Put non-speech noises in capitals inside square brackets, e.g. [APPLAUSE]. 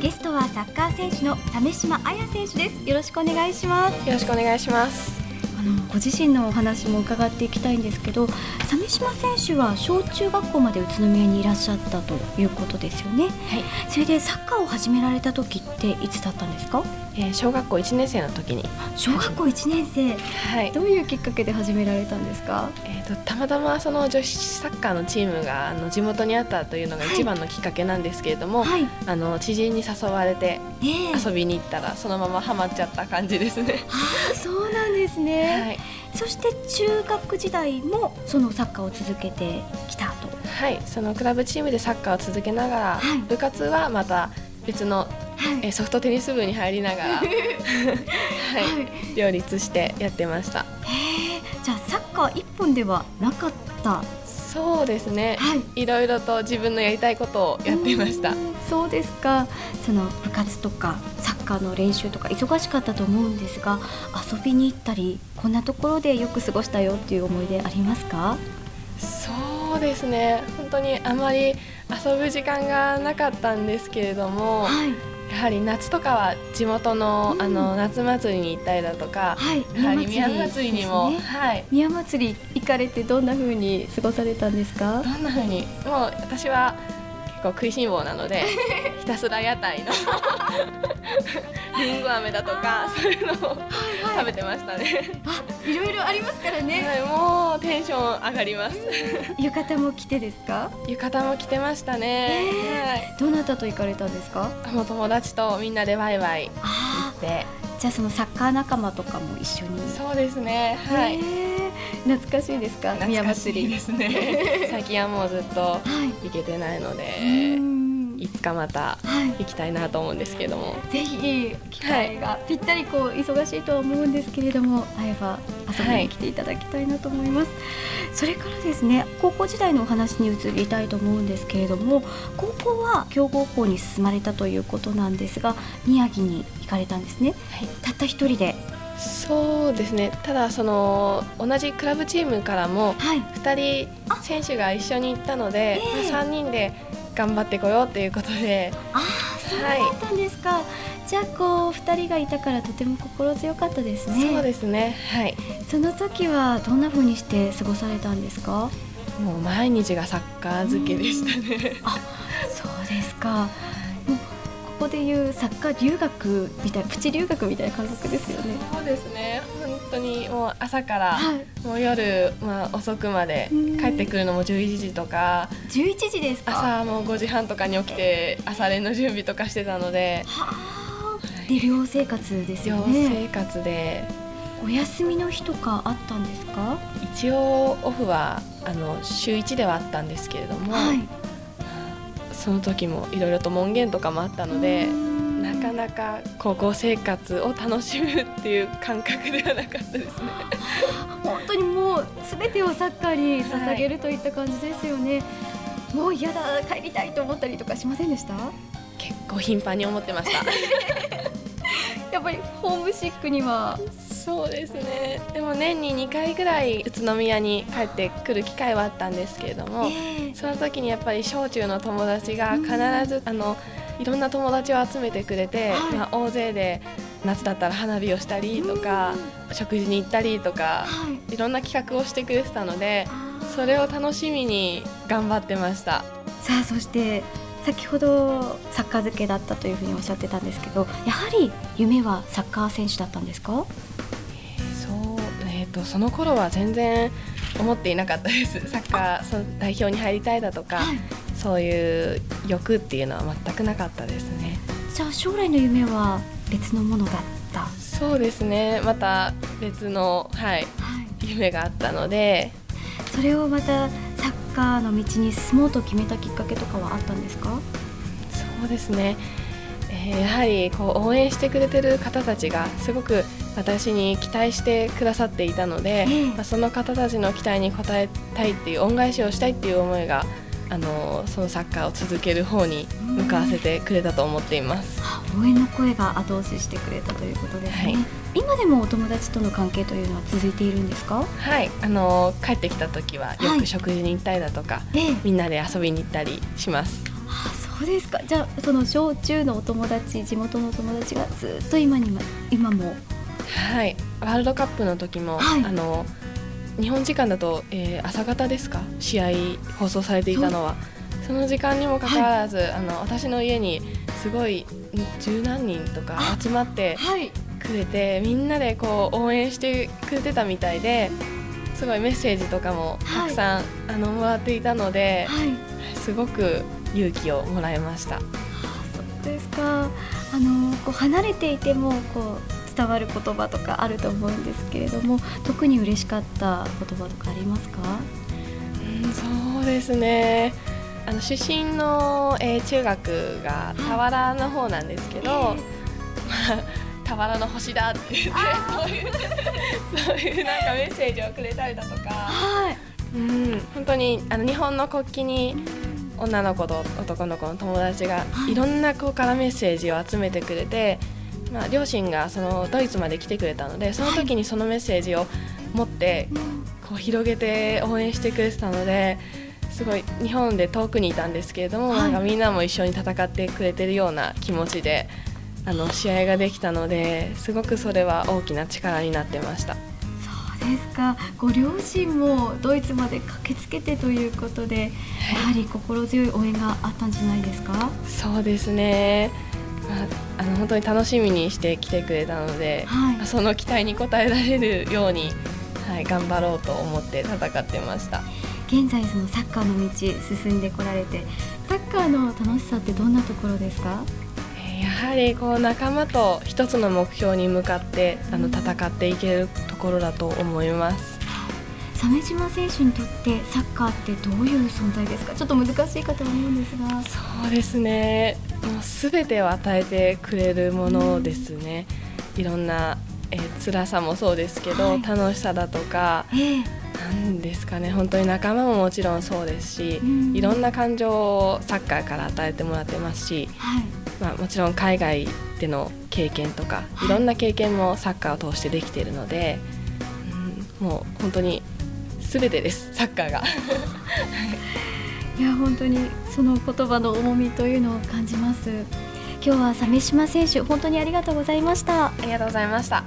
ゲストはサッカー選手の鮫島彩選手です。よろしくお願いします。よろしくお願いします。あのご自身のお話も伺っていきたいんですけど鮫島選手は小中学校まで宇都宮にいらっしゃったということですよね。はい、それでサッカーを始められた時っていつだったんですか？えー、小学校1年生の時に。小学校1年生。はい。どういうきっかけで始められたんですか？えー、とたまたまその女子サッカーのチームがあの地元にあったというのが一番のきっかけなんですけれども、はい。あの知人に誘われてええ。遊びに行ったらそのままハマっちゃった感じですね。あそうなんですね、はい、そして中学時代もそのサッカーを続けてきたと。はい、そのクラブチームでサッカーを続けながら、はい。部活はまた別の、はい。えーソフトテニス部に入りながら、[LAUGHS] はい、両立してやってました。じゃあサッカー一本ではなかった。そうですね、はい。いろいろと自分のやりたいことをやっていました。うん。そうですか。その部活とかカーの練習とか忙しかったと思うんですが遊びに行ったりこんなところでよく過ごしたよっていう思い出ありますか？そうですね。本当にあまり遊ぶ時間がなかったんですけれどもはい。やはり夏とかは地元の,、うん。あの夏祭りに行ったりだとか、はい。やはり宮祭りにも、はい。宮祭り行かれてどんな風に過ごされたんですか？どんな風に？もう私は結構食いしん坊なので [LAUGHS] ひたすら屋台のりんご飴だとかそういうのを食べてましたね、あいろいろありますからね、はい、もうテンション上がります。[LAUGHS] 浴衣も着てですか？浴衣も着てましたね、はい。どなたと行かれたんですか？もう友達とみんなでワイワイあでじゃあそのサッカー仲間とかも一緒に。そうですね。はい。へー懐かしいですか？宮懐かし祭りいですね。[LAUGHS] 最近はもうずっとはい。行けてないのでうん。いつかまたはい。行きたいなと思うんですけども。ぜひ機会がぴったりこう忙しいとは思うんですけれども会えば遊びに来ていただきたいなと思います、それからですね高校時代のお話に移りたいと思うんですけれども高校は強豪校に進まれたということなんですが宮城に行かれたんですね。はい。たった一人でそうですね。ただその同じクラブチームからもはい。2人選手が一緒に行ったので、ええまあ3人で頑張ってこようということで。ああそうだったんですか、じゃあこう二人がいたからとても心強かったですね。そうですね。はい。その時はどんな風にして過ごされたんですか？もう毎日がサッカー漬けでしたね。そうですか。ここでいうサッカー留学みたいなプチ留学みたいな感覚ですよね。そうですね本当にもう朝からはい。もう夜、まあ、遅くまでうん帰ってくるのも11時とか十一時ですか？朝もう5時半とかに起きて朝練の準備とかしてたのではあ。で寮生活ですよ寮ね。生活でお休みの日とかあったんですか？一応オフはあの週1ではあったんですけれども、はい。その時もいろいろと門限とかもあったのでうんなかなか高校生活を楽しむっていう感覚ではなかったですね。[LAUGHS] 本当にもうすべてをサッカーに捧げるといった感じですよね。もう嫌だ帰りたいと思ったりとかしませんでした？結構頻繁に思ってました。[LAUGHS] やっぱりホームシックには。そうですね。でも年に2回ぐらい宇都宮に帰ってくる機会はあったんですけれども、ええ。その時にやっぱり小中の友達が必ずあのいろんな友達を集めてくれて、はい。まあ、大勢で夏だったら花火をしたりとか、食事に行ったりとかはい。いろんな企画をしてくれてたのでそれを楽しみに頑張ってました。さあそして先ほどサッカー漬けだったというふうにおっしゃってたんですけどやはり夢はサッカー選手だったんですか？そう、えー、とその頃は全然思っていなかったです。[LAUGHS] サッカーその代表に入りたいだとか、はい。そういう欲っていうのは全くなかったですね。じゃあ将来の夢は別のものだった、はそうですね。また別の、はい、い、夢があったので。それをまたサッカーの道に進もうと決めたきっかけとかはあったんですか？そうですね、えーやはりこう応援してくれてる方たちがすごく私に期待してくださっていたので、ええ。まあ、その方たちの期待に応えたいっていう恩返しをしたいっていう思いがあのそのサッカーを続ける方に向かわせてくれたと思っています。あ応援の声が後押ししてくれたということですね、はい。今でもお友達との関係というのは続いているんですか？はい、あの帰ってきた時はよはいく食事に行ったりだとか、ええ。みんなで遊びに行ったりします。あそうそうですか。じゃあその小中のお友達地元のお友達がずっと今に今も？はい。ワールドカップの時も、はい、あの日本時間だと、えー、朝方ですか？試合放送されていたのは。その時間にもかかわらず、はい、あの私の家にすごい十何人とか集まってくれて、はい、みんなでこう応援してくれてたみたいですごいメッセージとかもたくさん、あのもらっていたので、すごく勇気をもらい。ました。あそうですかあのこう離れていてもこう伝わる言葉とかあると思うんですけれども特に嬉しかった言葉とかありますか？うんそうですね。あの出身の、えー、中学が俵の方なんですけど、はい、[LAUGHS] 俵の星だって言ってそういうそういうなんかメッセージをくれたりだとか、はい、うん本当にあの日本の国旗に女の子と男の子の友達がい。ろんな子からメッセージを集めてくれて、まあ、両親がそのドイツまで来てくれたのでその時にそのメッセージを持ってこう広げて応援してくれてたのですごい日本で遠くにいたんですけれども、なんかみんなも一緒に戦ってくれてるような気持ちであの試合ができたのですごくそれは大きな力になってました。ですか。ご両親もドイツまで駆けつけてということで、はい、やはり心強い応援があったんじゃないですか？そうですね、まあ、あの本当に楽しみにして来てくれたので、はい、その期待に応えられるように、はい、頑張ろうと思って戦ってました。現在そのサッカーの道進んでこられてサッカーの楽しさってどんなところですか？やはりこう仲間と一つの目標に向かってあの戦っていけるところだと思います。鮫島選手にとってサッカーってどういう存在ですか？ちょっと難しいかと思うんですが。そうですね。もう全てを与えてくれるものですね、いろんな、えー、辛さもそうですけど、はい、楽しさだとか、えー、なんですかね。本当に仲間ももちろんそうですし、うん、いろんな感情をサッカーから与えてもらってますし、はい。まあ、もちろん海外での経験とかいろんな経験もサッカーを通してできているので、うん、もう本当に全てです。サッカーが。いや本当にその言葉の重みというのを感じます。今日は鮫島選手本当にありがとうございました。ありがとうございました